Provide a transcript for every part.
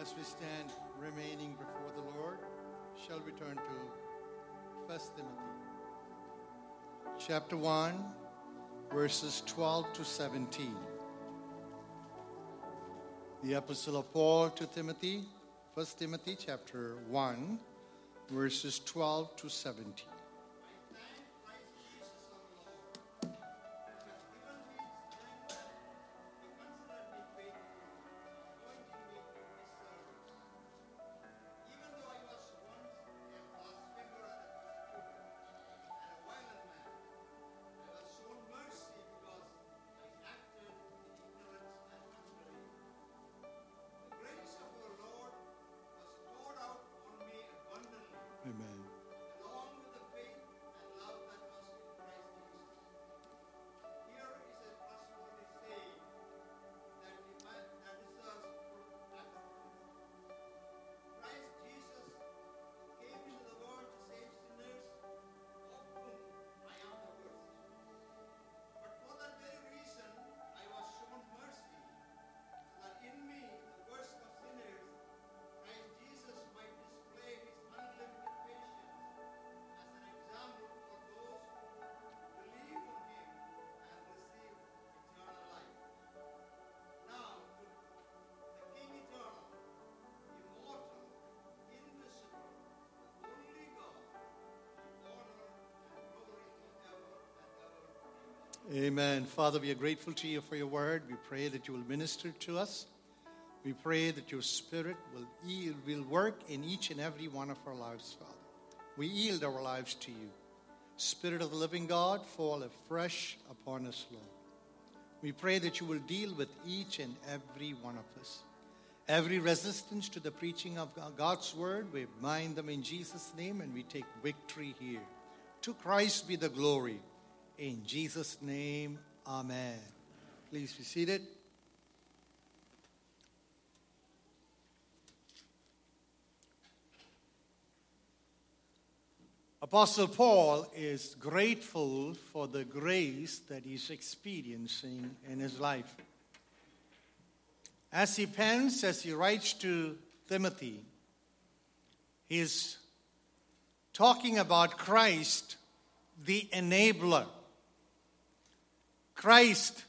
As we stand remaining before the Lord, shall we turn to 1 Timothy chapter 1, verses 12 to 17. The Epistle of Paul to Timothy, 1 Timothy chapter 1, verses 12 to 17. Amen. Father, we are grateful to you for your word. We pray that you will minister to us. We pray that your spirit will, yield, will work in each and every one of our lives, Father. We yield our lives to you. Spirit of the living God, fall afresh upon us, Lord. We pray that you will deal with each and every one of us. Every resistance to the preaching of God's word, we bind them in Jesus' name and we take victory here. To Christ be the glory. In Jesus' name, amen. Please be seated. Apostle Paul is grateful for the grace that he's experiencing in his life. As he pens, as he writes to Timothy, he's talking about Christ, the enabler, Christ,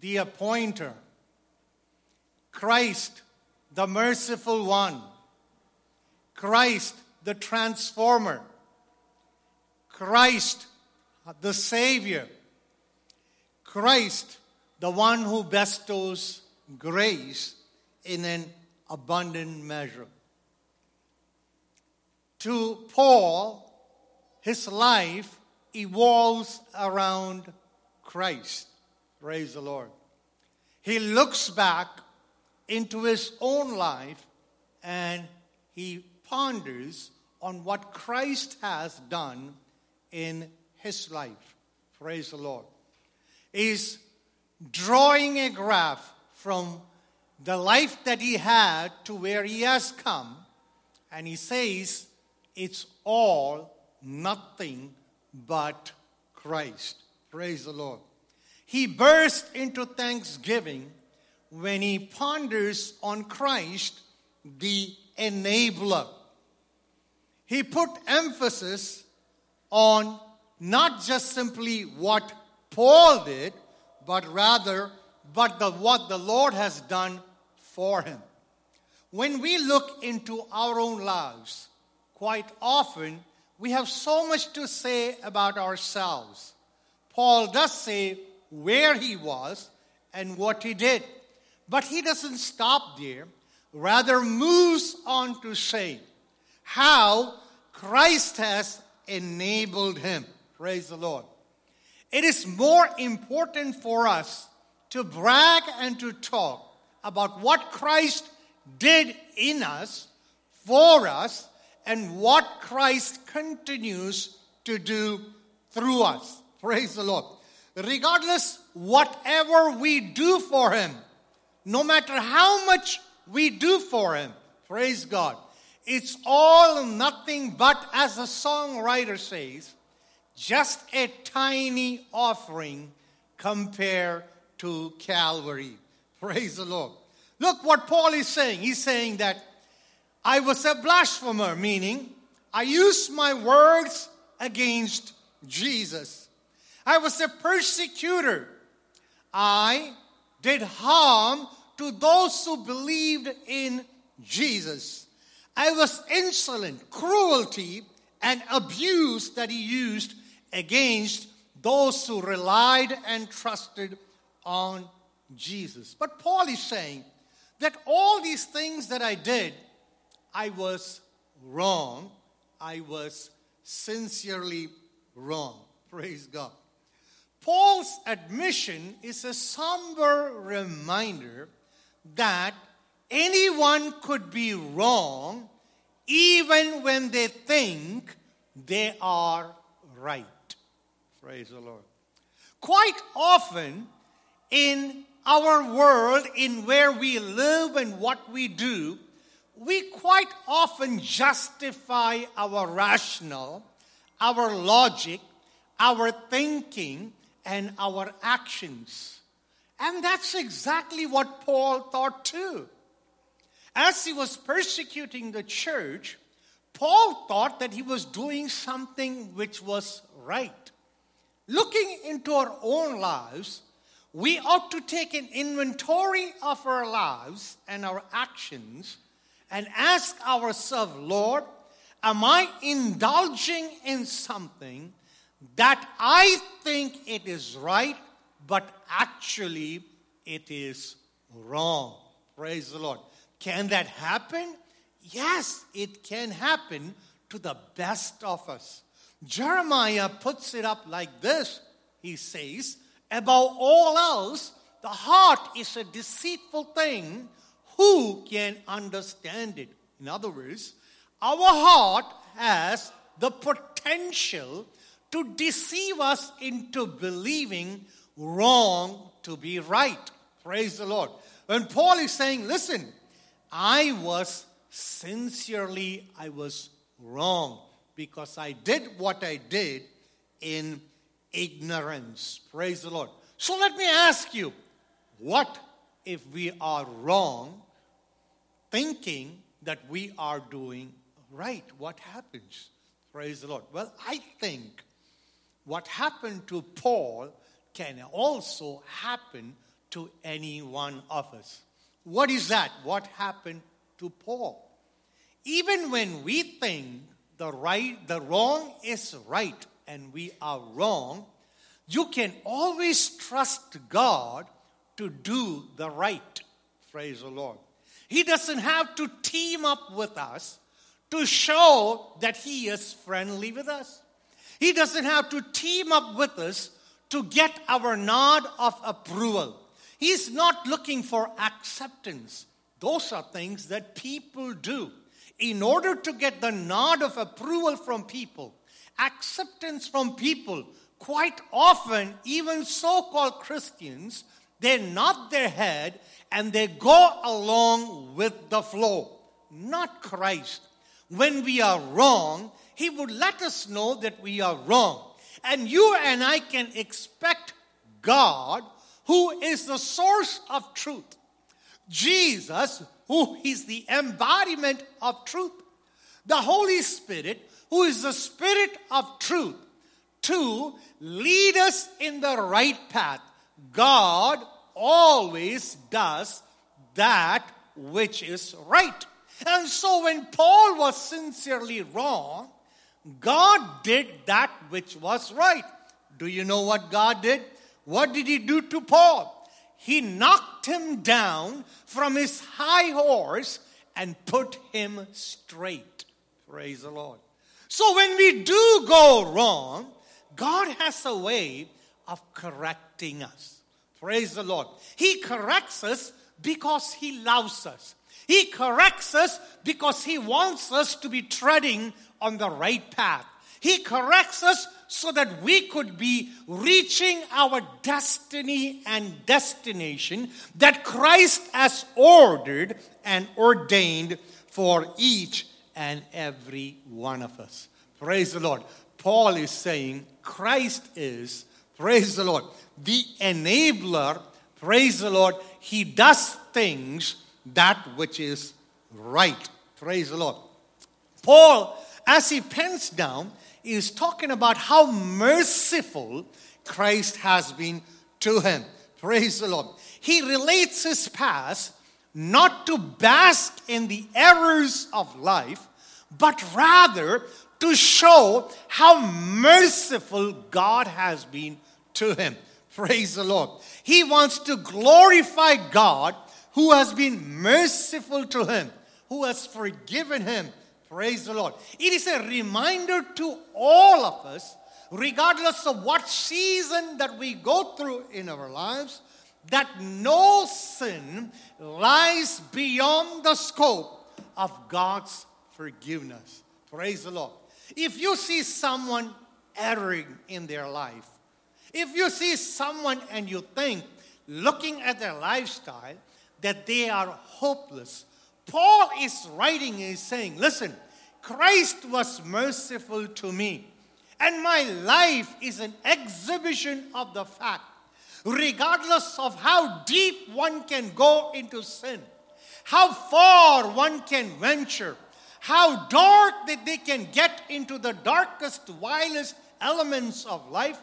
the appointer, Christ, the merciful one, Christ, the transformer. Christ, the Savior, Christ, the one who bestows grace in an abundant measure. To Paul, his life evolves around Christ. Praise the Lord. He looks back into his own life and he ponders on what Christ has done in his life. Praise the Lord. Is drawing a graph from the life that he had to where he has come, and he says it's all nothing but Christ. Praise the Lord. He bursts into thanksgiving when he ponders on Christ, the enabler. He put emphasis on not just simply what Paul did, but rather but the, what the Lord has done for him. When we look into our own lives, quite often we have so much to say about ourselves. Paul does say where he was and what he did, but he doesn't stop there, rather, moves on to say how Christ has enabled him. Praise the Lord. It is more important for us to brag and to talk about what Christ did in us, for us, and what Christ continues to do through us. Praise the Lord. Regardless, whatever we do for Him, no matter how much we do for Him, praise God, it's all nothing but, as the songwriter says, just a tiny offering compared to Calvary. Praise the Lord. Look what Paul is saying. He's saying that I was a blasphemer, meaning I used my words against Jesus. I was a persecutor. I did harm to those who believed in Jesus. I was insolent, cruelty, and abuse that he used against those who relied and trusted on Jesus. But Paul is saying that all these things that I did, I was wrong. I was sincerely wrong. Praise God. Paul's admission is a somber reminder that anyone could be wrong even when they think they are right. Praise the Lord. Quite often in our world, in where we live and what we do, we quite often justify our rational, our logic, our thinking, and our actions. And that's exactly what Paul thought too. As he was persecuting the church, Paul thought that he was doing something which was right. Looking into our own lives, we ought to take an inventory of our lives and our actions and ask ourselves, Lord, am I indulging in something that I think it is right, but actually it is wrong? Praise the Lord. Can that happen? Yes, it can happen to the best of us. Jeremiah puts it up like this He says, Above all else, the heart is a deceitful thing. Who can understand it? In other words, our heart has the potential to deceive us into believing wrong to be right. Praise the Lord. When Paul is saying, listen, I was sincerely, I was wrong because I did what I did in ignorance. Praise the Lord. So let me ask you what if we are wrong, thinking that we are doing right? What happens? Praise the Lord. Well, I think what happened to Paul can also happen to any one of us. What is that? What happened to Paul? Even when we think the right, the wrong is right and we are wrong, you can always trust God to do the right. Praise the Lord. He doesn't have to team up with us to show that He is friendly with us. He doesn't have to team up with us to get our nod of approval. He's not looking for acceptance. Those are things that people do in order to get the nod of approval from people, acceptance from people, quite often, even so called Christians, they nod their head and they go along with the flow. Not Christ. When we are wrong, He would let us know that we are wrong. And you and I can expect God, who is the source of truth, Jesus, who is the embodiment of truth, the Holy Spirit, who is the Spirit of truth, to lead us in the right path. God always does that which is right. And so when Paul was sincerely wrong, God did that which was right. Do you know what God did? What did he do to Paul? he knocked him down from his high horse and put him straight. Praise the Lord. So when we do go wrong, God has a way of correcting us. Praise the Lord. He corrects us because He loves us. He corrects us because He wants us to be treading on the right path. He corrects us so that we could be reaching our destiny and destination that Christ has ordered and ordained for each and every one of us. Praise the Lord. Paul is saying Christ is, praise the Lord, the enabler. Praise the Lord. He does things that which is right. Praise the Lord. Paul, as he pens down, he is talking about how merciful Christ has been to him. Praise the Lord. He relates his past not to bask in the errors of life, but rather to show how merciful God has been to him. Praise the Lord. He wants to glorify God who has been merciful to him, who has forgiven him. Praise the Lord. It is a reminder to all of us, regardless of what season that we go through in our lives, that no sin lies beyond the scope of God's forgiveness. Praise the Lord. If you see someone erring in their life, if you see someone and you think, looking at their lifestyle, that they are hopeless, Paul is writing, is saying, listen, Christ was merciful to me, and my life is an exhibition of the fact, regardless of how deep one can go into sin, how far one can venture, how dark that they can get into the darkest, wildest elements of life.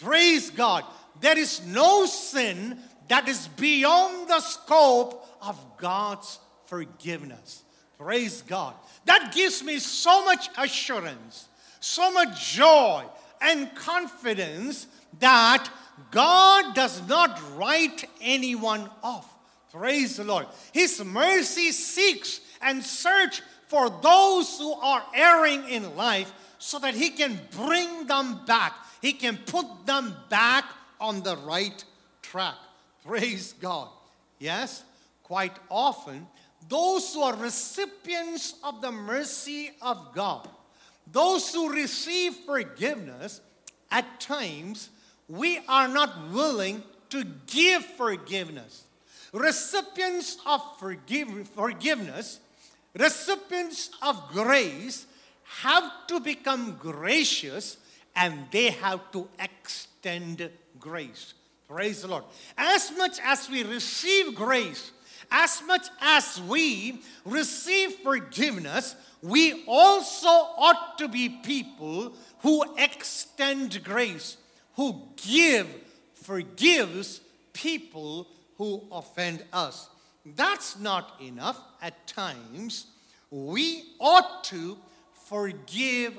Praise God. There is no sin that is beyond the scope of God's forgiveness. Praise God. That gives me so much assurance, so much joy and confidence that God does not write anyone off. Praise the Lord. His mercy seeks and search for those who are erring in life so that he can bring them back. He can put them back on the right track. Praise God. Yes, quite often, those who are recipients of the mercy of God, those who receive forgiveness, at times we are not willing to give forgiveness. Recipients of forgive, forgiveness, recipients of grace have to become gracious and they have to extend grace. Praise the Lord. As much as we receive grace, as much as we receive forgiveness, we also ought to be people who extend grace, who give, forgives people who offend us. That's not enough. At times, we ought to forgive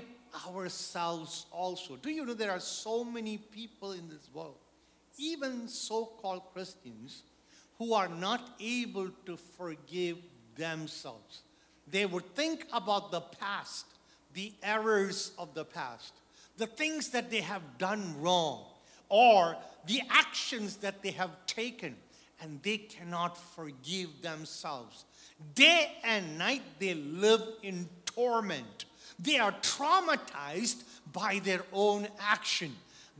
ourselves also. Do you know there are so many people in this world, even so called Christians, who are not able to forgive themselves? They would think about the past, the errors of the past, the things that they have done wrong, or the actions that they have taken, and they cannot forgive themselves. Day and night they live in torment. They are traumatized by their own action.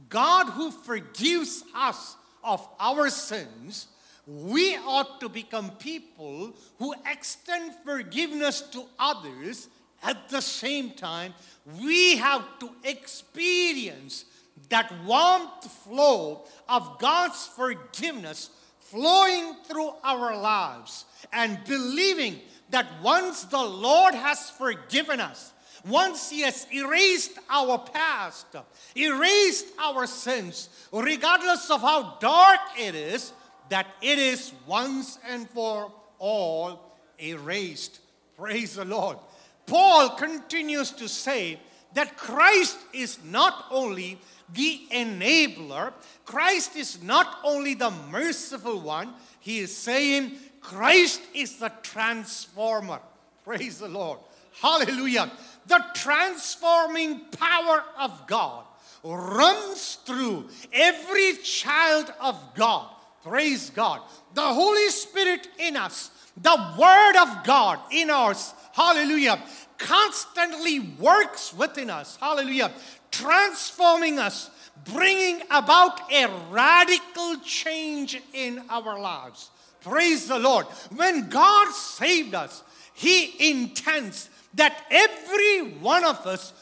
God, who forgives us of our sins, we ought to become people who extend forgiveness to others. At the same time, we have to experience that warmth flow of God's forgiveness flowing through our lives and believing that once the Lord has forgiven us, once He has erased our past, erased our sins, regardless of how dark it is, that it is once and for all erased. Praise the Lord. Paul continues to say that Christ is not only the enabler, Christ is not only the merciful one, he is saying Christ is the transformer. Praise the Lord. Hallelujah. The transforming power of God runs through every child of God. Praise God. The Holy Spirit in us, the Word of God in us, hallelujah, constantly works within us, hallelujah, transforming us, bringing about a radical change in our lives. Praise the Lord. When God saved us, He intends that every one of us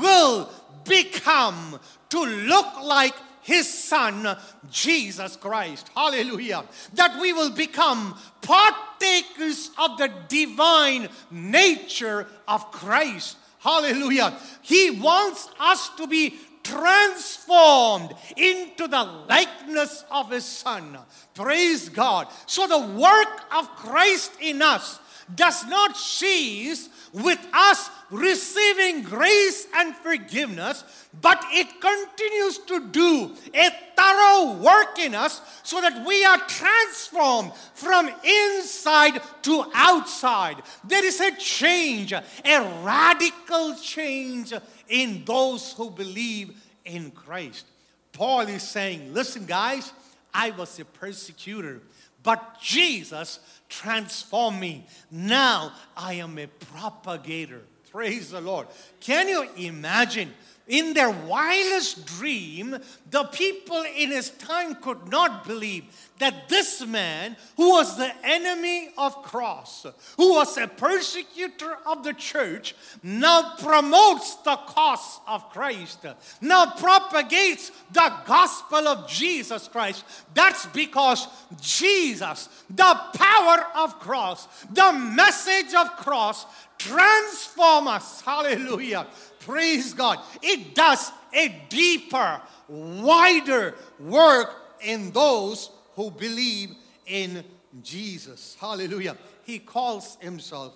will become to look like his son, Jesus Christ. Hallelujah. That we will become partakers of the divine nature of Christ. Hallelujah. He wants us to be transformed into the likeness of His Son. Praise God. So the work of Christ in us does not cease with us receiving grace and forgiveness, but it continues to do a thorough work in us so that we are transformed from inside to outside. There is a change, a radical change in those who believe in Christ. Paul is saying, Listen, guys, I was a persecutor, but Jesus transformed me. Now I am a propagator. Praise the Lord. Can you imagine? In their wildest dream, the people in his time could not believe that this man, who was the enemy of cross, who was a persecutor of the church, now promotes the cause of Christ, now propagates the gospel of Jesus Christ. That's because Jesus, the power of cross, the message of cross, transform us. Hallelujah. Praise God. It does a deeper, wider work in those who believe in Jesus. Hallelujah. He calls himself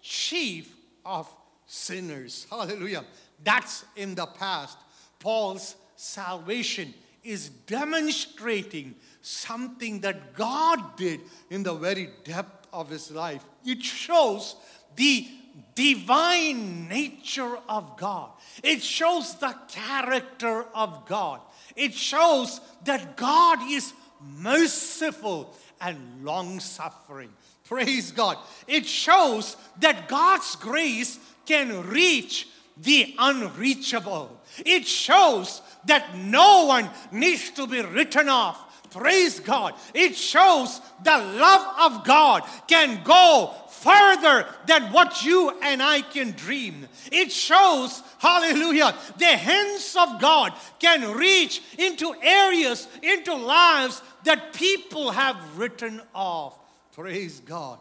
chief of sinners. Hallelujah. That's in the past. Paul's salvation is demonstrating something that God did in the very depth of his life. It shows the divine nature of God. It shows the character of God. It shows that God is merciful and long suffering. Praise God. It shows that God's grace can reach the unreachable. It shows that no one needs to be written off. Praise God. It shows the love of God can go further than what you and I can dream. It shows, hallelujah, the hands of God can reach into areas, into lives that people have written off. Praise God.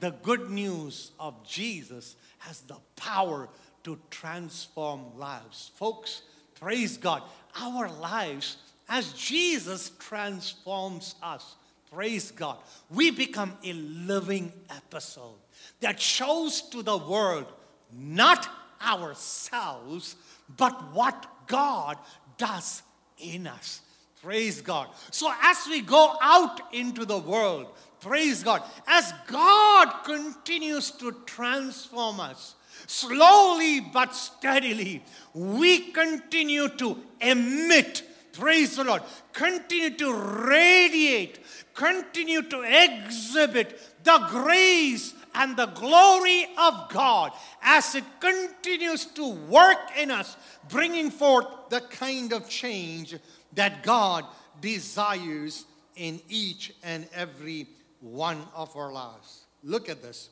The good news of Jesus has the power to transform lives. Folks, praise God. Our lives, as Jesus transforms us, praise God, we become a living epistle that shows to the world not ourselves, but what God does in us. Praise God. So as we go out into the world, praise God, as God continues to transform us, slowly but steadily, we continue to emit, praise the Lord, continue to radiate, continue to exhibit the grace and the glory of God as it continues to work in us, bringing forth the kind of change that God desires in each and every one of our lives. Look at this.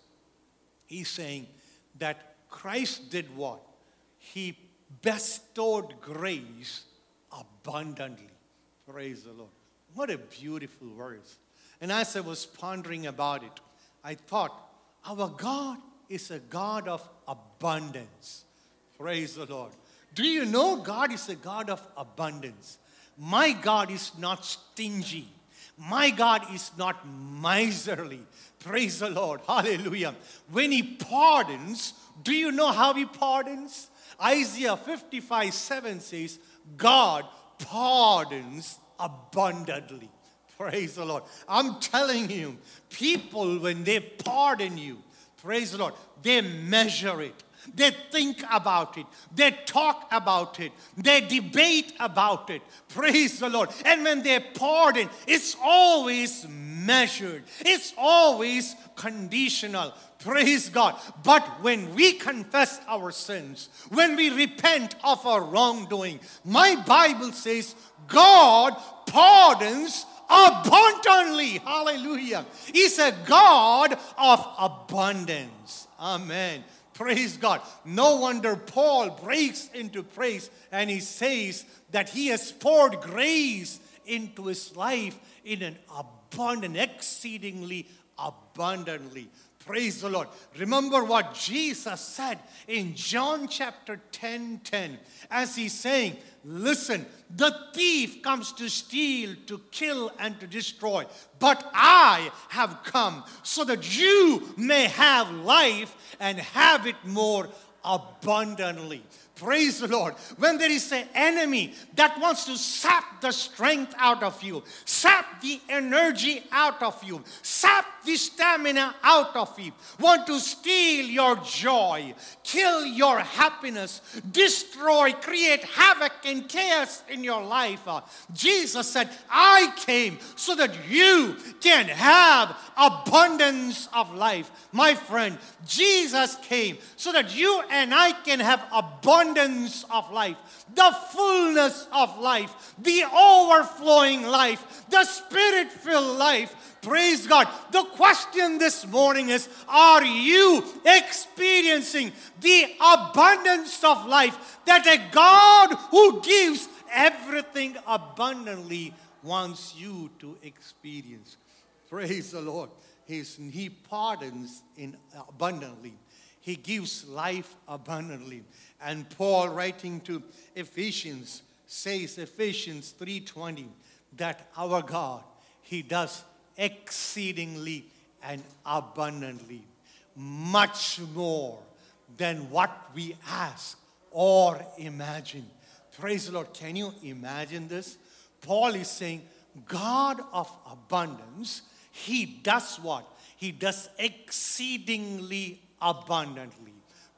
He's saying that Christ did what? He bestowed grace abundantly. Praise the Lord. What a beautiful verse. And as I was pondering about it, I thought, our God is a God of abundance. Praise the Lord. Do you know God is a God of abundance? My God is not stingy. My God is not miserly. Praise the Lord. Hallelujah. When He pardons, do you know how He pardons? Isaiah 55 7 says, God pardons abundantly. Praise the Lord. I'm telling you, people, when they pardon you, praise the Lord, they measure it. They think about it. They talk about it. They debate about it. Praise the Lord. And when they pardon, it's always measured, it's always conditional. Praise God. But when we confess our sins, when we repent of our wrongdoing, my Bible says God pardons abundantly. Hallelujah. He's a God of abundance. Amen. Praise God. No wonder Paul breaks into praise and he says that he has poured grace into his life in an abundant, exceedingly abundantly. Praise the Lord. Remember what Jesus said in John chapter 10 10, as he's saying, Listen, the thief comes to steal, to kill, and to destroy. But I have come so that you may have life and have it more abundantly. Praise the Lord. When there is an enemy that wants to sap the strength out of you, sap the energy out of you, sap the stamina out of you, want to steal your joy, kill your happiness, destroy, create havoc and chaos in your life. Uh, Jesus said, I came so that you can have abundance of life. My friend, Jesus came so that you and I can have abundance of life, the fullness of life, the overflowing life, the spirit filled life. Praise God. The question this morning is Are you experiencing the abundance of life that a God who gives everything abundantly wants you to experience? Praise the Lord. He's, he pardons in abundantly. He gives life abundantly. And Paul writing to Ephesians says Ephesians 3:20 that our God he does exceedingly and abundantly much more than what we ask or imagine. Praise the Lord. Can you imagine this? Paul is saying, God of abundance, He does what? He does exceedingly abundantly.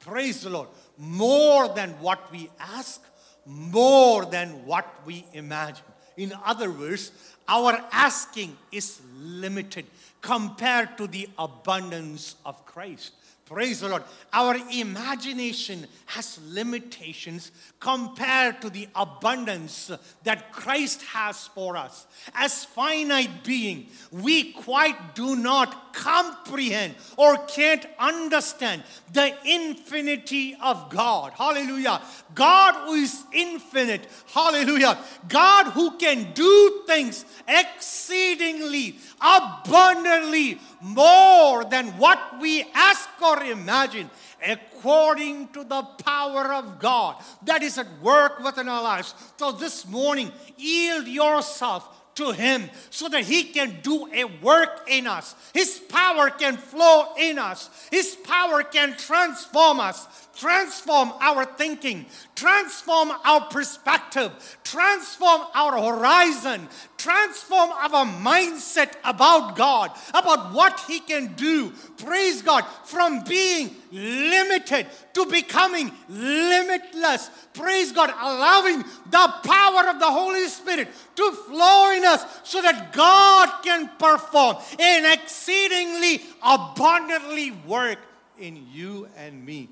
Praise the Lord. More than what we ask, more than what we imagine. In other words, our asking is limited compared to the abundance of Christ. Praise the Lord. Our imagination has limitations compared to the abundance that Christ has for us. As finite being, we quite do not comprehend or can't understand the infinity of God. Hallelujah. God who is infinite. Hallelujah. God who can do things exceedingly, abundantly, more than what we ask or imagine, according to the power of God that is at work within our lives. So this morning, yield yourself to Him so that He can do a work in us. His power can flow in us, His power can transform us, transform our thinking, transform our perspective, transform our horizon, transform our mindset about God, about what He can do. Praise God, from being limited to becoming limitless. Praise God, allowing the power of the Holy Spirit to flow in us so that God can perform and exceedingly abundantly work in you and me.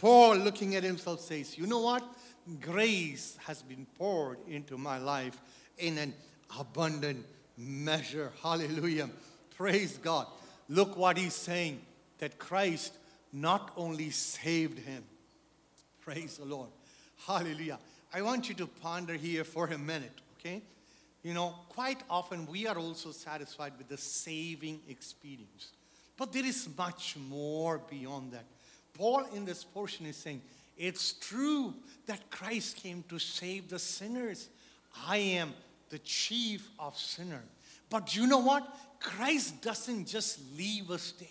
Paul, looking at himself, says, You know what? Grace has been poured into my life in an abundant measure. Hallelujah. Praise God. Look what he's saying that Christ not only saved him, praise the Lord. Hallelujah. I want you to ponder here for a minute, okay? You know, quite often we are also satisfied with the saving experience. But there is much more beyond that. Paul in this portion is saying, It's true that Christ came to save the sinners. I am the chief of sinners. But you know what? Christ doesn't just leave us there.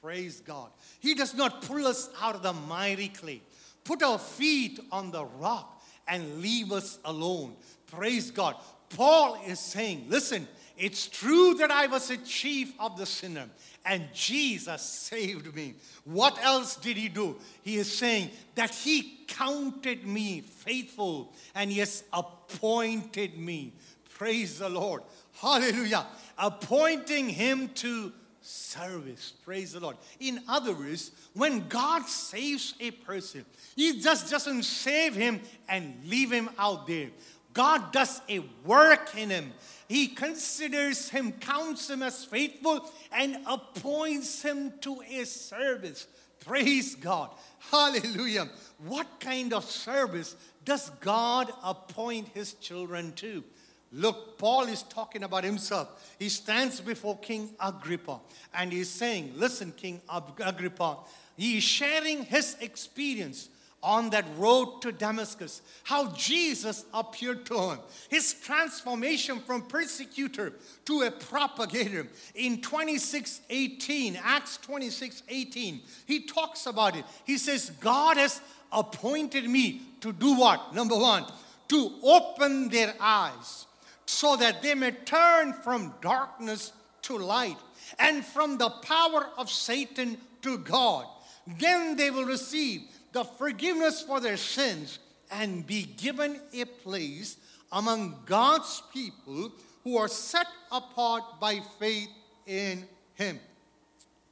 Praise God. He does not pull us out of the miry clay, put our feet on the rock, and leave us alone. Praise God. Paul is saying, listen, it's true that I was a chief of the sinner, and Jesus saved me. What else did he do? He is saying that he counted me faithful and he has appointed me. Praise the Lord. Hallelujah. Appointing him to service. Praise the Lord. In other words, when God saves a person, he just doesn't save him and leave him out there. God does a work in him. He considers him, counts him as faithful, and appoints him to a service. Praise God. Hallelujah. What kind of service does God appoint his children to? Look, Paul is talking about himself. He stands before King Agrippa and he's saying, Listen, King Agrippa, he is sharing his experience on that road to Damascus, how Jesus appeared to him, his transformation from persecutor to a propagator. In 26:18, Acts 26:18, he talks about it. He says, God has appointed me to do what? Number one, to open their eyes so that they may turn from darkness to light and from the power of Satan to God. Then they will receive the forgiveness for their sins and be given a place among God's people who are set apart by faith in Him.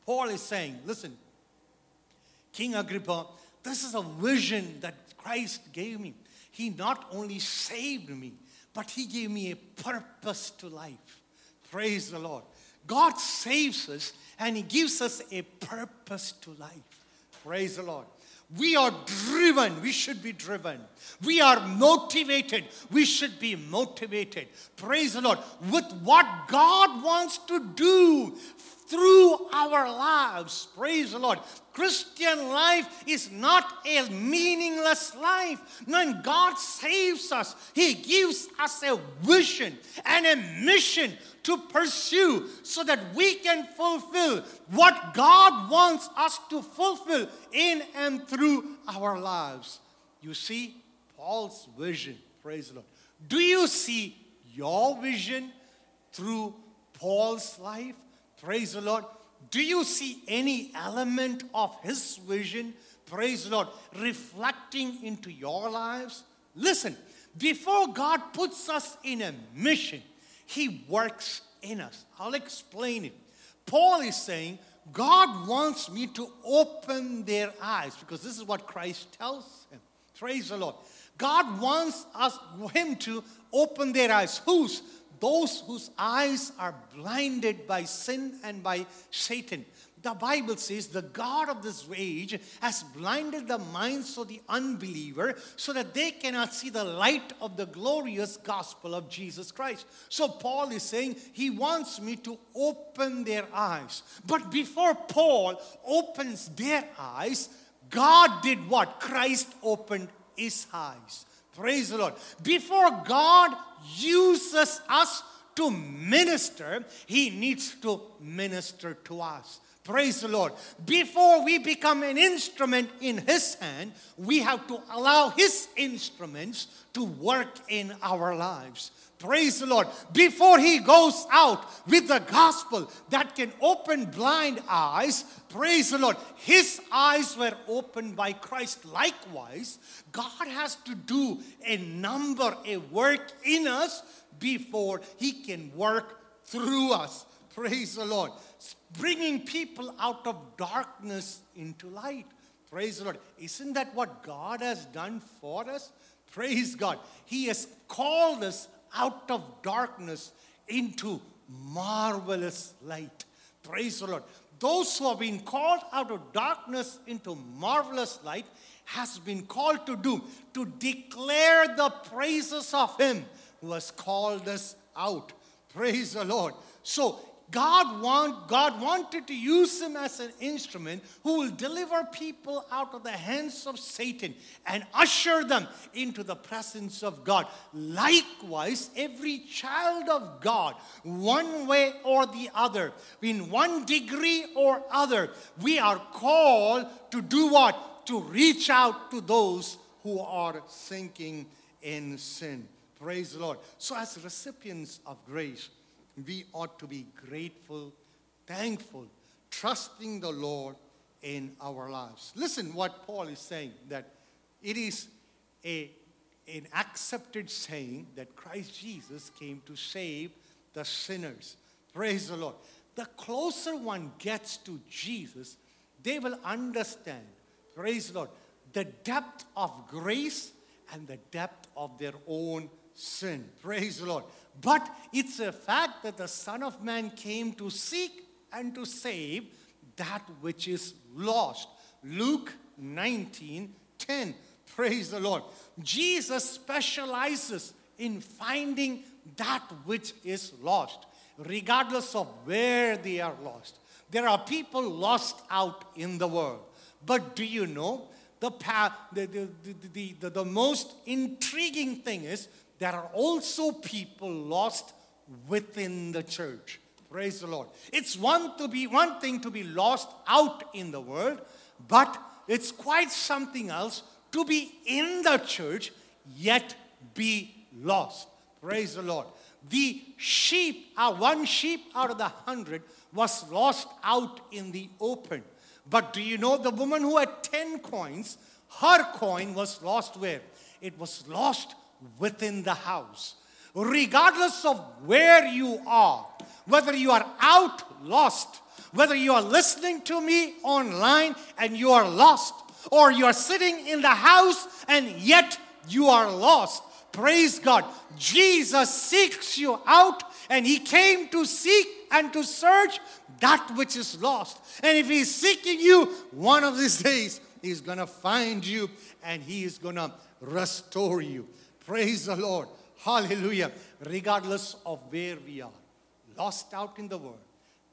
Paul is saying, listen, King Agrippa, this is a vision that Christ gave me. He not only saved me, but He gave me a purpose to life. Praise the Lord. God saves us and He gives us a purpose to life. Praise the Lord. We are driven. We should be driven. We are motivated. We should be motivated. Praise the Lord. With what God wants to do through our lives. Praise the Lord. Christian life is not a meaningless life. When God saves us, He gives us a vision and a mission to pursue so that we can fulfill what God wants us to fulfill in and through our lives. You see, Paul's vision, praise the Lord. Do you see your vision through Paul's life? Praise the Lord. Do you see any element of his vision, praise the Lord, reflecting into your lives? Listen, before God puts us in a mission, he works in us. I'll explain it. Paul is saying, God wants me to open their eyes because this is what Christ tells him. Praise the Lord. God wants us him to open their eyes. Whose? Those whose eyes are blinded by sin and by Satan. The Bible says the God of this age has blinded the minds of the unbeliever so that they cannot see the light of the glorious gospel of Jesus Christ. So Paul is saying he wants me to open their eyes. But before Paul opens their eyes, God did what? Christ opened his eyes. Praise the Lord. Before God uses us to minister, He needs to minister to us. Praise the Lord. Before we become an instrument in His hand, we have to allow His instruments to work in our lives. Praise the Lord. Before he goes out with the gospel that can open blind eyes, praise the Lord. His eyes were opened by Christ. Likewise, God has to do a number, a work in us before he can work through us. Praise the Lord. Bringing people out of darkness into light. Praise the Lord. Isn't that what God has done for us? Praise God. He has called us out of darkness into marvelous light. Praise the Lord. Those who have been called out of darkness into marvelous light has been called to do to declare the praises of him who has called us out. Praise the Lord. So God, want, God wanted to use him as an instrument who will deliver people out of the hands of Satan and usher them into the presence of God. Likewise, every child of God, one way or the other, in one degree or other, we are called to do what? To reach out to those who are sinking in sin. Praise the Lord. So, as recipients of grace, we ought to be grateful, thankful, trusting the Lord in our lives. Listen what Paul is saying that it is a, an accepted saying that Christ Jesus came to save the sinners. Praise the Lord. The closer one gets to Jesus, they will understand, praise the Lord, the depth of grace and the depth of their own sin. Praise the Lord. But it's a fact that the Son of Man came to seek and to save that which is lost. Luke 19 10. Praise the Lord. Jesus specializes in finding that which is lost, regardless of where they are lost. There are people lost out in the world. But do you know the, the, the, the, the most intriguing thing is there are also people lost within the church. Praise the Lord. It's one to be one thing to be lost out in the world, but it's quite something else to be in the church yet be lost. Praise the Lord. The sheep, uh, one sheep out of the hundred was lost out in the open. But do you know the woman who had 10 coins, her coin was lost where? It was lost within the house. Regardless of where you are, whether you are out lost, whether you are listening to me online and you are lost, or you are sitting in the house and yet you are lost. Praise God. Jesus seeks you out and he came to seek and to search that which is lost. And if he's seeking you, one of these days he's going to find you and he is going to restore you. Praise the Lord. Hallelujah. Regardless of where we are, lost out in the world,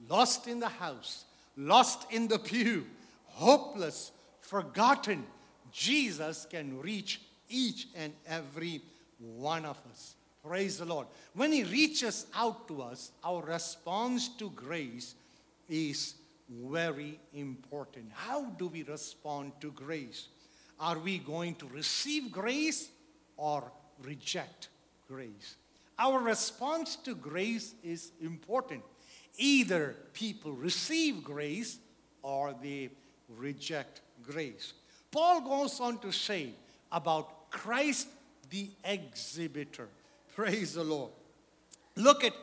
lost in the house, lost in the pew, hopeless, forgotten, Jesus can reach each and every one of us. Praise the Lord. When He reaches out to us, our response to grace is very important. How do we respond to grace? Are we going to receive grace or reject grace? Our response to grace is important. Either people receive grace or they reject grace. Paul goes on to say about Christ the exhibitor. Praise the Lord. Look at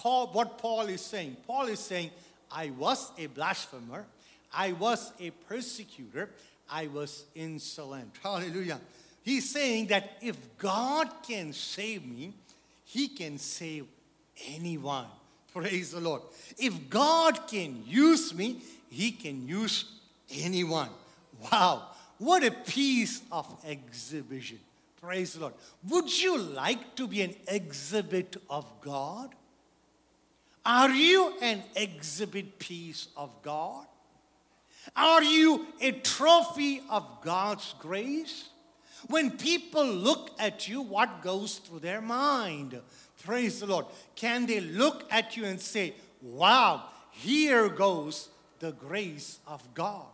what Paul is saying. Paul is saying, I was a blasphemer, I was a persecutor, I was insolent. Hallelujah. He's saying that if God can save me, he can save anyone. Praise the Lord. If God can use me, he can use anyone. Wow. What a piece of exhibition. Praise the Lord. Would you like to be an exhibit of God? Are you an exhibit piece of God? Are you a trophy of God's grace? When people look at you, what goes through their mind? Praise the Lord. Can they look at you and say, Wow, here goes the grace of God?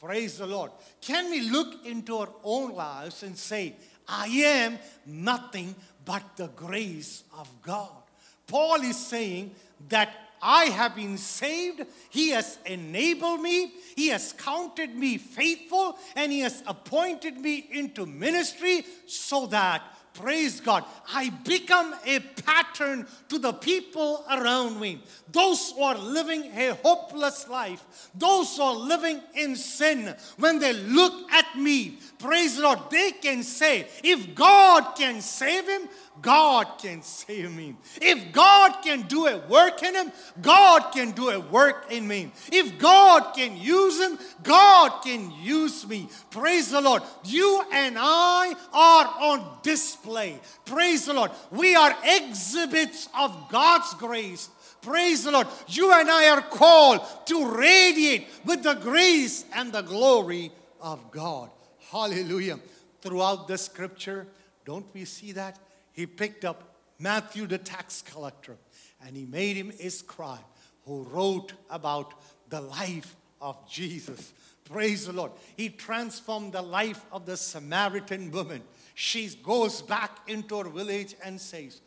Praise the Lord. Can we look into our own lives and say, I am nothing but the grace of God? Paul is saying that I have been saved. He has enabled me. He has counted me faithful and He has appointed me into ministry so that praise God, I become a pattern to the people around me. Those who are living a hopeless life, those who are living in sin, when they look at me, praise Lord, they can say, if God can save him, God can save me. If God can do a work in him, God can do a work in me. If God can use him, God can use me. Praise the Lord. You and I are on display. Praise the Lord. We are exhibits of God's grace. Praise the Lord. You and I are called to radiate with the grace and the glory of God. Hallelujah. Throughout the scripture, don't we see that? He picked up Matthew the tax collector and he made him a scribe who wrote about the life of Jesus. Praise the Lord. He transformed the life of the Samaritan woman. She goes back into her village and says,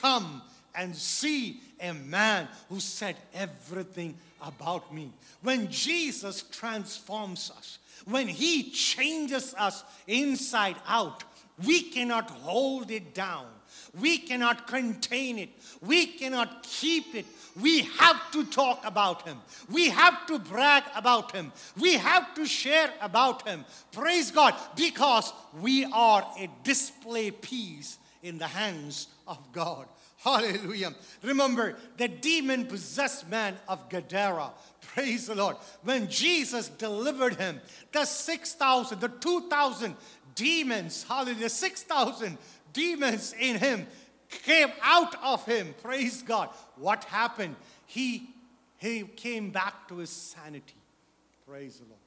Come and see a man who said everything about me. When Jesus transforms us, when he changes us inside out, we cannot hold it down. We cannot contain it. We cannot keep it. We have to talk about him. We have to brag about him. We have to share about him. Praise God, because we are a display piece in the hands of God. Hallelujah. Remember the demon possessed man of Gadara. Praise the Lord. When Jesus delivered him, the 6,000, the 2,000 demons, hallelujah, 6,000 demons in him came out of him. Praise God. What happened? He, he came back to his sanity. Praise the Lord.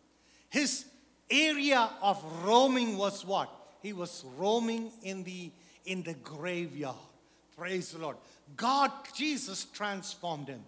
His area of roaming was what? He was roaming in the in the graveyard. Praise the Lord. God, Jesus transformed him,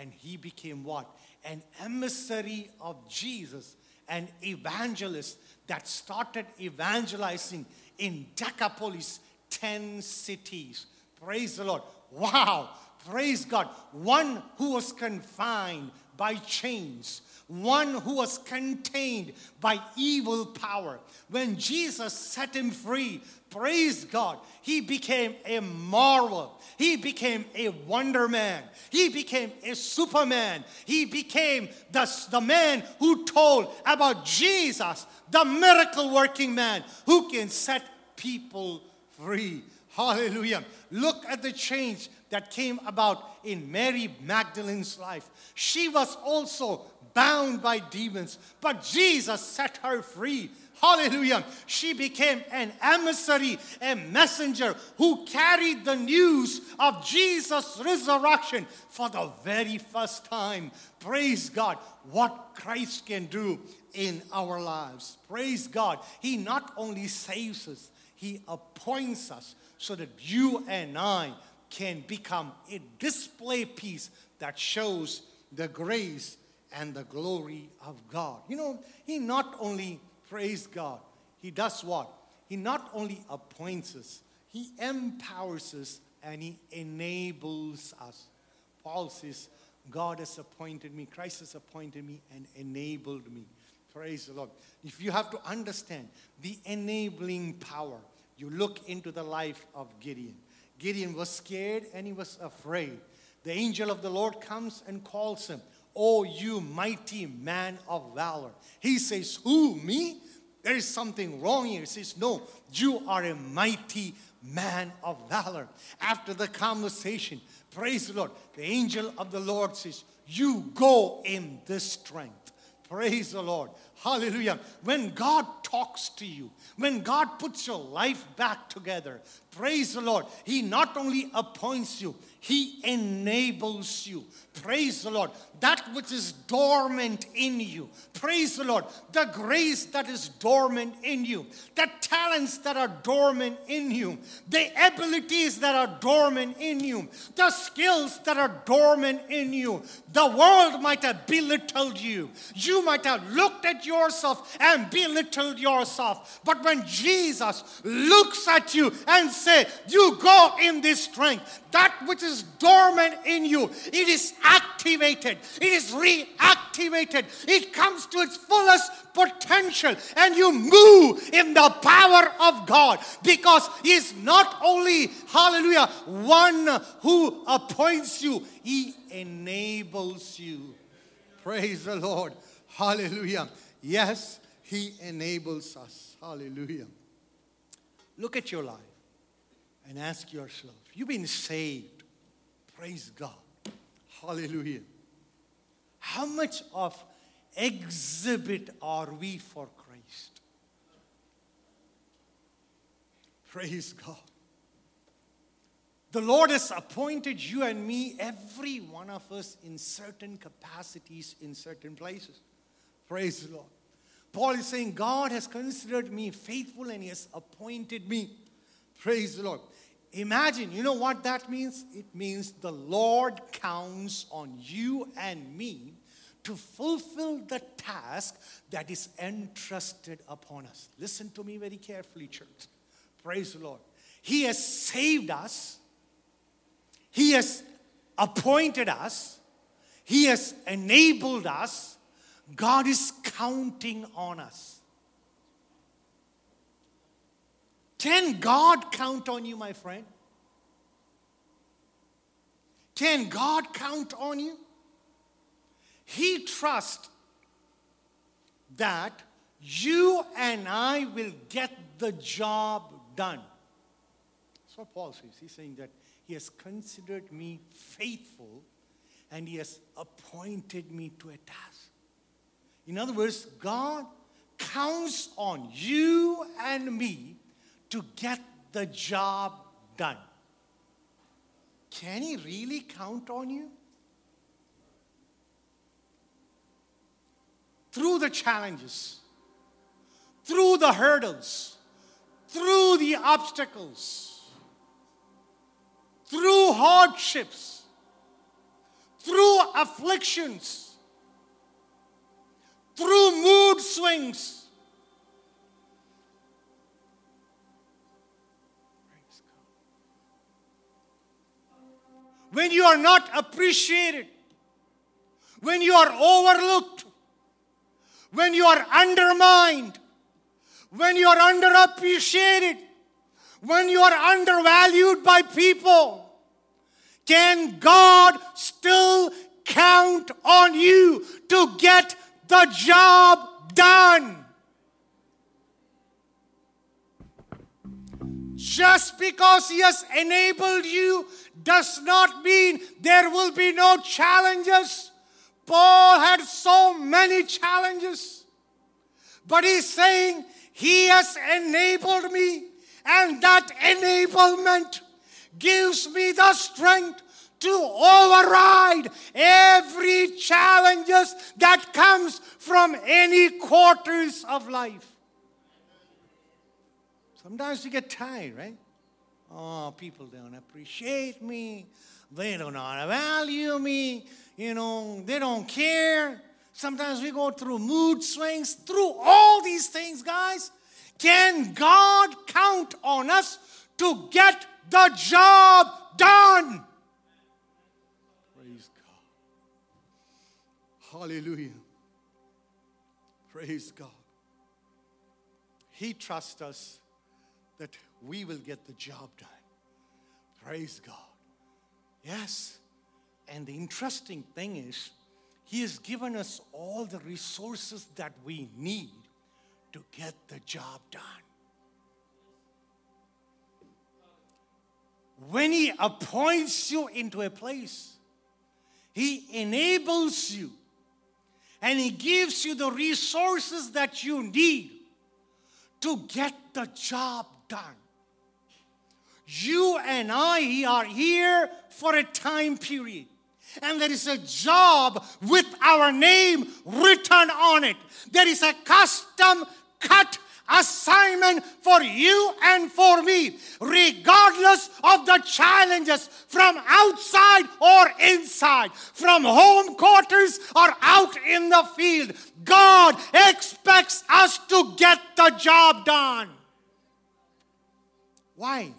and he became what? An emissary of Jesus, an evangelist that started evangelizing in Decapolis, 10 cities. Praise the Lord. Wow. Praise God. One who was confined by chains, one who was contained by evil power. When Jesus set him free, praise God, he became a marvel. He became a wonder man. He became a superman. He became the, the man who told about Jesus, the miracle working man who can set people free. Hallelujah. Look at the change that came about in Mary Magdalene's life. She was also bound by demons, but Jesus set her free. Hallelujah. She became an emissary, a messenger who carried the news of Jesus' resurrection for the very first time. Praise God. What Christ can do in our lives. Praise God. He not only saves us, He appoints us so that you and I can become a display piece that shows the grace and the glory of God. You know, He not only praise God, He does what? He not only appoints us, He empowers us and He enables us. Paul says, God has appointed me, Christ has appointed me and enabled me. Praise the Lord. If you have to understand the enabling power, you look into the life of Gideon. Gideon was scared and he was afraid. The angel of the Lord comes and calls him, Oh, you mighty man of valor. He says, Who, me? There is something wrong here. He says, No, you are a mighty man of valor. After the conversation, praise the Lord, the angel of the Lord says, You go in this strength. Praise the Lord. Hallelujah. When God talks to you, when God puts your life back together, praise the Lord. He not only appoints you, He enables you. Praise the Lord. That which is dormant in you. Praise the Lord. The grace that is dormant in you. The talents that are dormant in you. The abilities that are dormant in you. The skills that are dormant in you. The world might have belittled you. You might have looked at yourself and belittled yourself. But when Jesus looks at you and say, you go in this strength, that which is dormant in you, it is activated, it is reactivated, it comes to its fullest potential, and you move in the power of God because He is not only, hallelujah, one who appoints you, He enables you. Praise the Lord. Hallelujah. Yes, He enables us. Hallelujah. Look at your life and ask yourself you've been saved. Praise God. Hallelujah. How much of exhibit are we for Christ? Praise God. The Lord has appointed you and me, every one of us, in certain capacities in certain places. Praise the Lord. Paul is saying, God has considered me faithful and He has appointed me. Praise the Lord. Imagine, you know what that means? It means the Lord counts on you and me to fulfill the task that is entrusted upon us. Listen to me very carefully, church. Praise the Lord. He has saved us, He has appointed us, He has enabled us. God is counting on us. Can God count on you, my friend? Can God count on you? He trusts that you and I will get the job done. That's what Paul says. He's saying that he has considered me faithful and he has appointed me to a task. In other words, God counts on you and me to get the job done. can He really count on you? Through the challenges, through the hurdles, through the obstacles, through hardships, through afflictions, through mood swings. When you are not appreciated, when you are overlooked, when you are undermined, when you are underappreciated, when you are undervalued by people, can God still count on you to get the job done? Just because He has enabled you does not mean there will be no challenges. Paul had so many challenges. But he's saying, He has enabled me, and that enablement gives me the strength to override every challenges that comes from any quarters of life. Sometimes you get tired, right? Oh, people don't appreciate me. They how to value me. You know, they don't care. Sometimes we go through mood swings, through all these things, guys. Can God count on us to get the job done? Hallelujah. Praise God. He trusts us that we will get the job done. Praise God. Yes. And the interesting thing is, He has given us all the resources that we need to get the job done. When He appoints you into a place, He enables you and He gives you the resources that you need to get the job done. You and I are here for a time period. And there is a job with our name written on it. There is a custom cut assignment for you and for me, regardless of the challenges from outside or inside, from home quarters or out in the field. God expects us to get the job done. Why?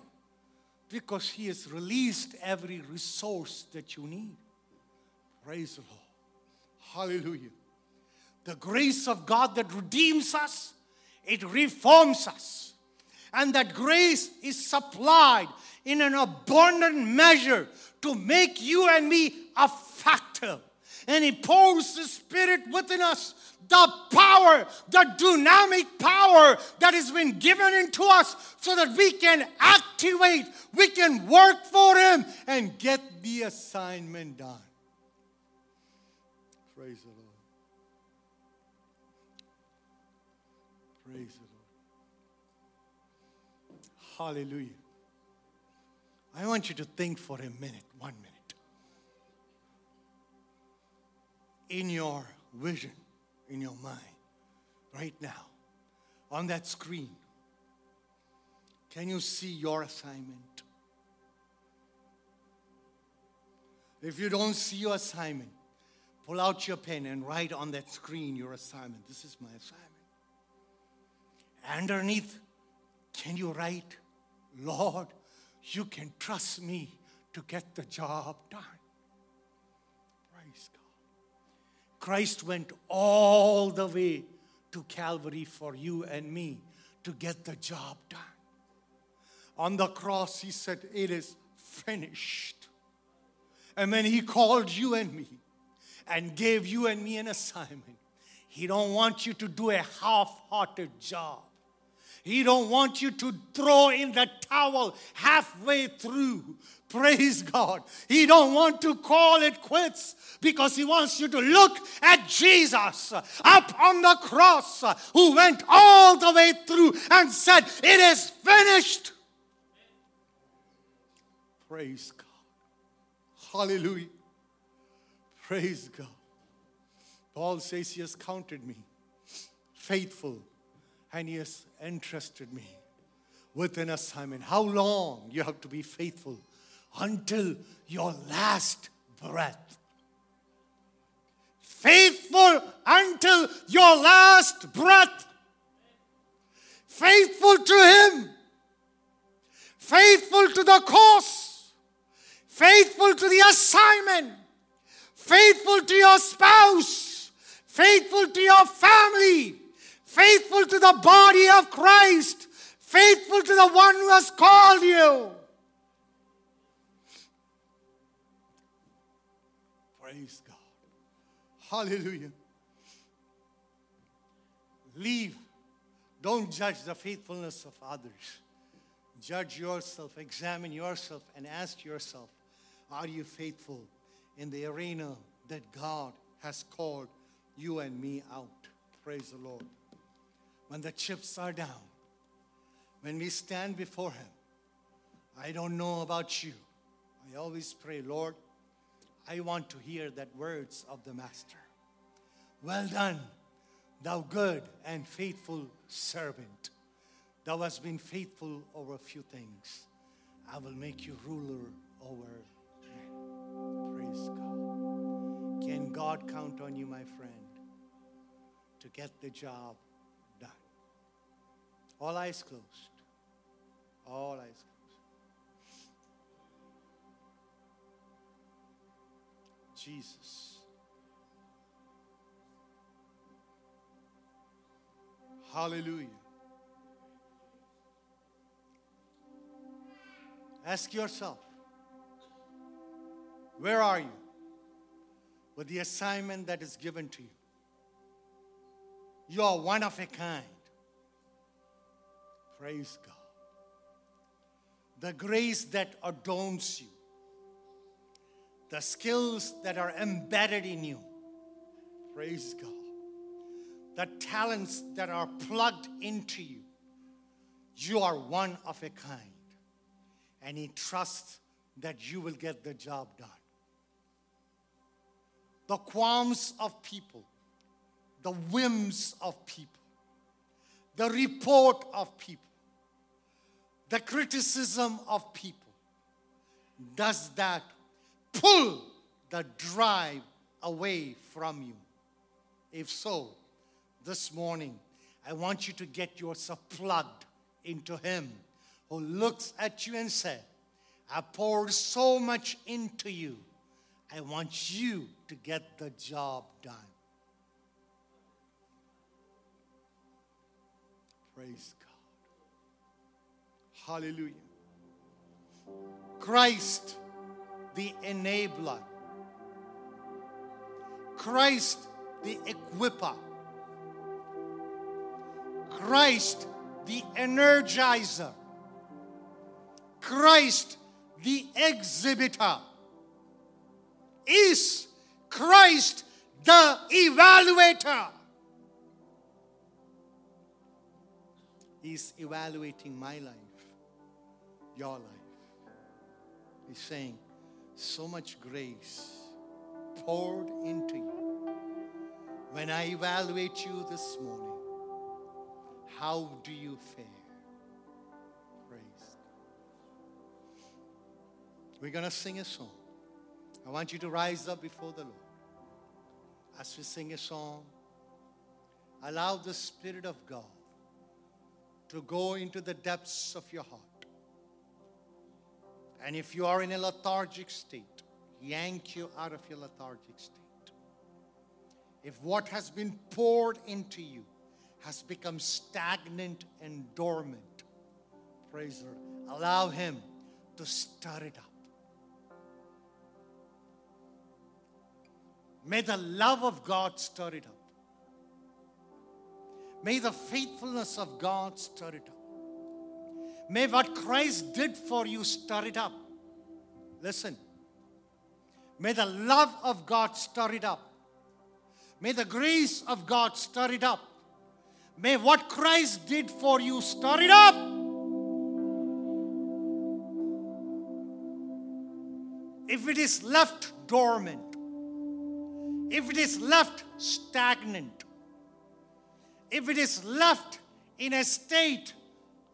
Because He has released every resource that you need. Praise the Lord. Hallelujah. The grace of God that redeems us, it reforms us. And that grace is supplied in an abundant measure to make you and me a factor. And He pours the Spirit within us the power, the dynamic power that has been given into us so that we can activate, we can work for Him and get the assignment done. Praise the Lord. Hallelujah. I want you to think for a minute, one minute. In your vision, in your mind, right now, on that screen, can you see your assignment? If you don't see your assignment, pull out your pen and write on that screen your assignment. This is my assignment. Underneath, can you write, Lord, you can trust me to get the job done? Praise God. Christ went all the way to Calvary for you and me to get the job done. On the cross, he said, It is finished. And then he called you and me and gave you and me an assignment. He don't want you to do a half-hearted job. He don't want you to throw in the towel halfway through. Praise God. He don't want to call it quits because he wants you to look at Jesus up on the cross who went all the way through and said, "It is finished." Praise God. Hallelujah. Praise God. Paul says he has counted me faithful and he has entrusted me with an assignment. How long you have to be faithful? Until your last breath. Faithful until your last breath. Faithful to him. Faithful to the cause. Faithful to the assignment. Faithful to your spouse. Faithful to your family. Faithful to the body of Christ. Faithful to the one who has called you. Praise God. Hallelujah. Leave. Don't judge the faithfulness of others. Judge yourself, examine yourself, and ask yourself Are you faithful in the arena that God has called you and me out? Praise the Lord. When the chips are down, when we stand before Him, I don't know about you. I always pray, Lord, I want to hear that words of the Master. Well done, thou good and faithful servant. Thou hast been faithful over a few things. I will make you ruler over men. Praise God. Can God count on you, my friend, to get the job? All eyes closed. All eyes closed. Jesus. Hallelujah. Ask yourself, where are you with the assignment that is given to you? You are one of a kind. Praise God. The grace that adorns you, the skills that are embedded in you. Praise God. The talents that are plugged into you. You are one of a kind. And He trusts that you will get the job done. The qualms of people, the whims of people, the report of people, the criticism of people. Does that pull the drive away from you? If so, this morning, I want you to get yourself plugged into Him who looks at you and said, I poured so much into you. I want you to get the job done. Praise God. Hallelujah. Christ, the enabler. Christ, the equiper. Christ, the energizer. Christ, the exhibitor. Is Christ the evaluator? He's evaluating my life, your life. He's saying, so much grace poured into you. When I evaluate you this morning, how do you fare? Praise. We're going to sing a song. I want you to rise up before the Lord. As we sing a song, allow the Spirit of God to go into the depths of your heart. And if you are in a lethargic state, yank you out of your lethargic state. If what has been poured into you has become stagnant and dormant, praise the Lord, allow Him to stir it up. May the love of God stir it up. May the faithfulness of God stir it up. May what Christ did for you stir it up. Listen. May the love of God stir it up. May the grace of God stir it up. May what Christ did for you stir it up. if it is left dormant, if it is left stagnant, if it is left in a state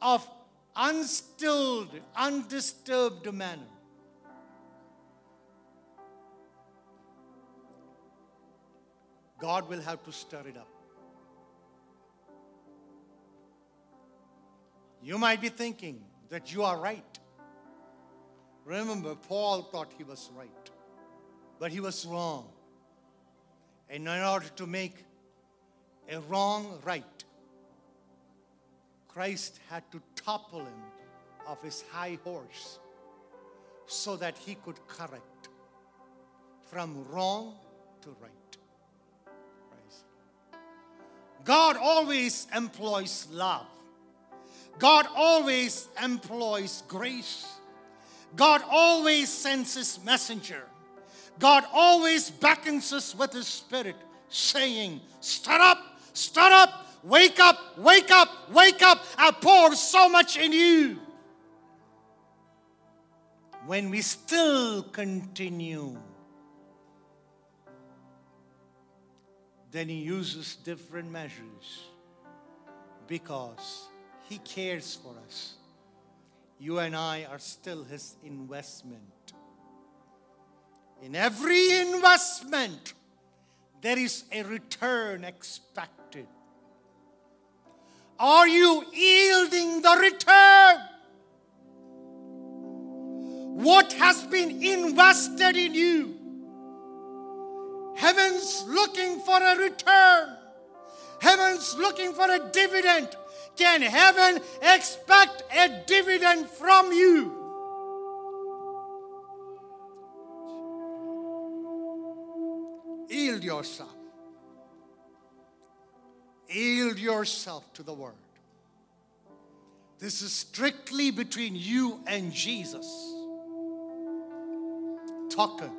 of unstilled, undisturbed manner, God will have to stir it up. You might be thinking that you are right. Remember, Paul thought he was right, but he was wrong. And in order to make a wrong right, Christ had to topple him off his high horse so that he could correct from wrong to right. God always employs love. God always employs grace. God always sends his messenger. God always beckons us with his spirit, saying, Stir up, stir up, wake up, wake up, wake up. I pour so much in you. When we still continue, then he uses different measures because he cares for us. You and I are still his investment. In every investment, there is a return expected. Are you yielding the return? What has been invested in you? Heaven's looking for a return. Heaven's looking for a dividend. Can heaven expect a dividend from you? Yield yourself. Yield yourself to the Word. This is strictly between you and Jesus. Talk to Him.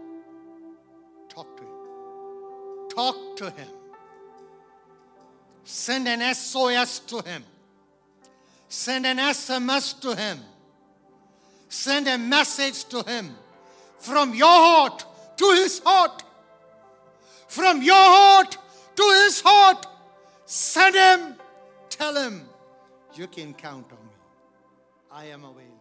Talk to Him. Talk to Him. Send an SOS to Him. Send an SMS to Him. Send a message to Him from your heart to His heart. From your heart to His heart. Send Him. Tell Him, you can count on me. I am available.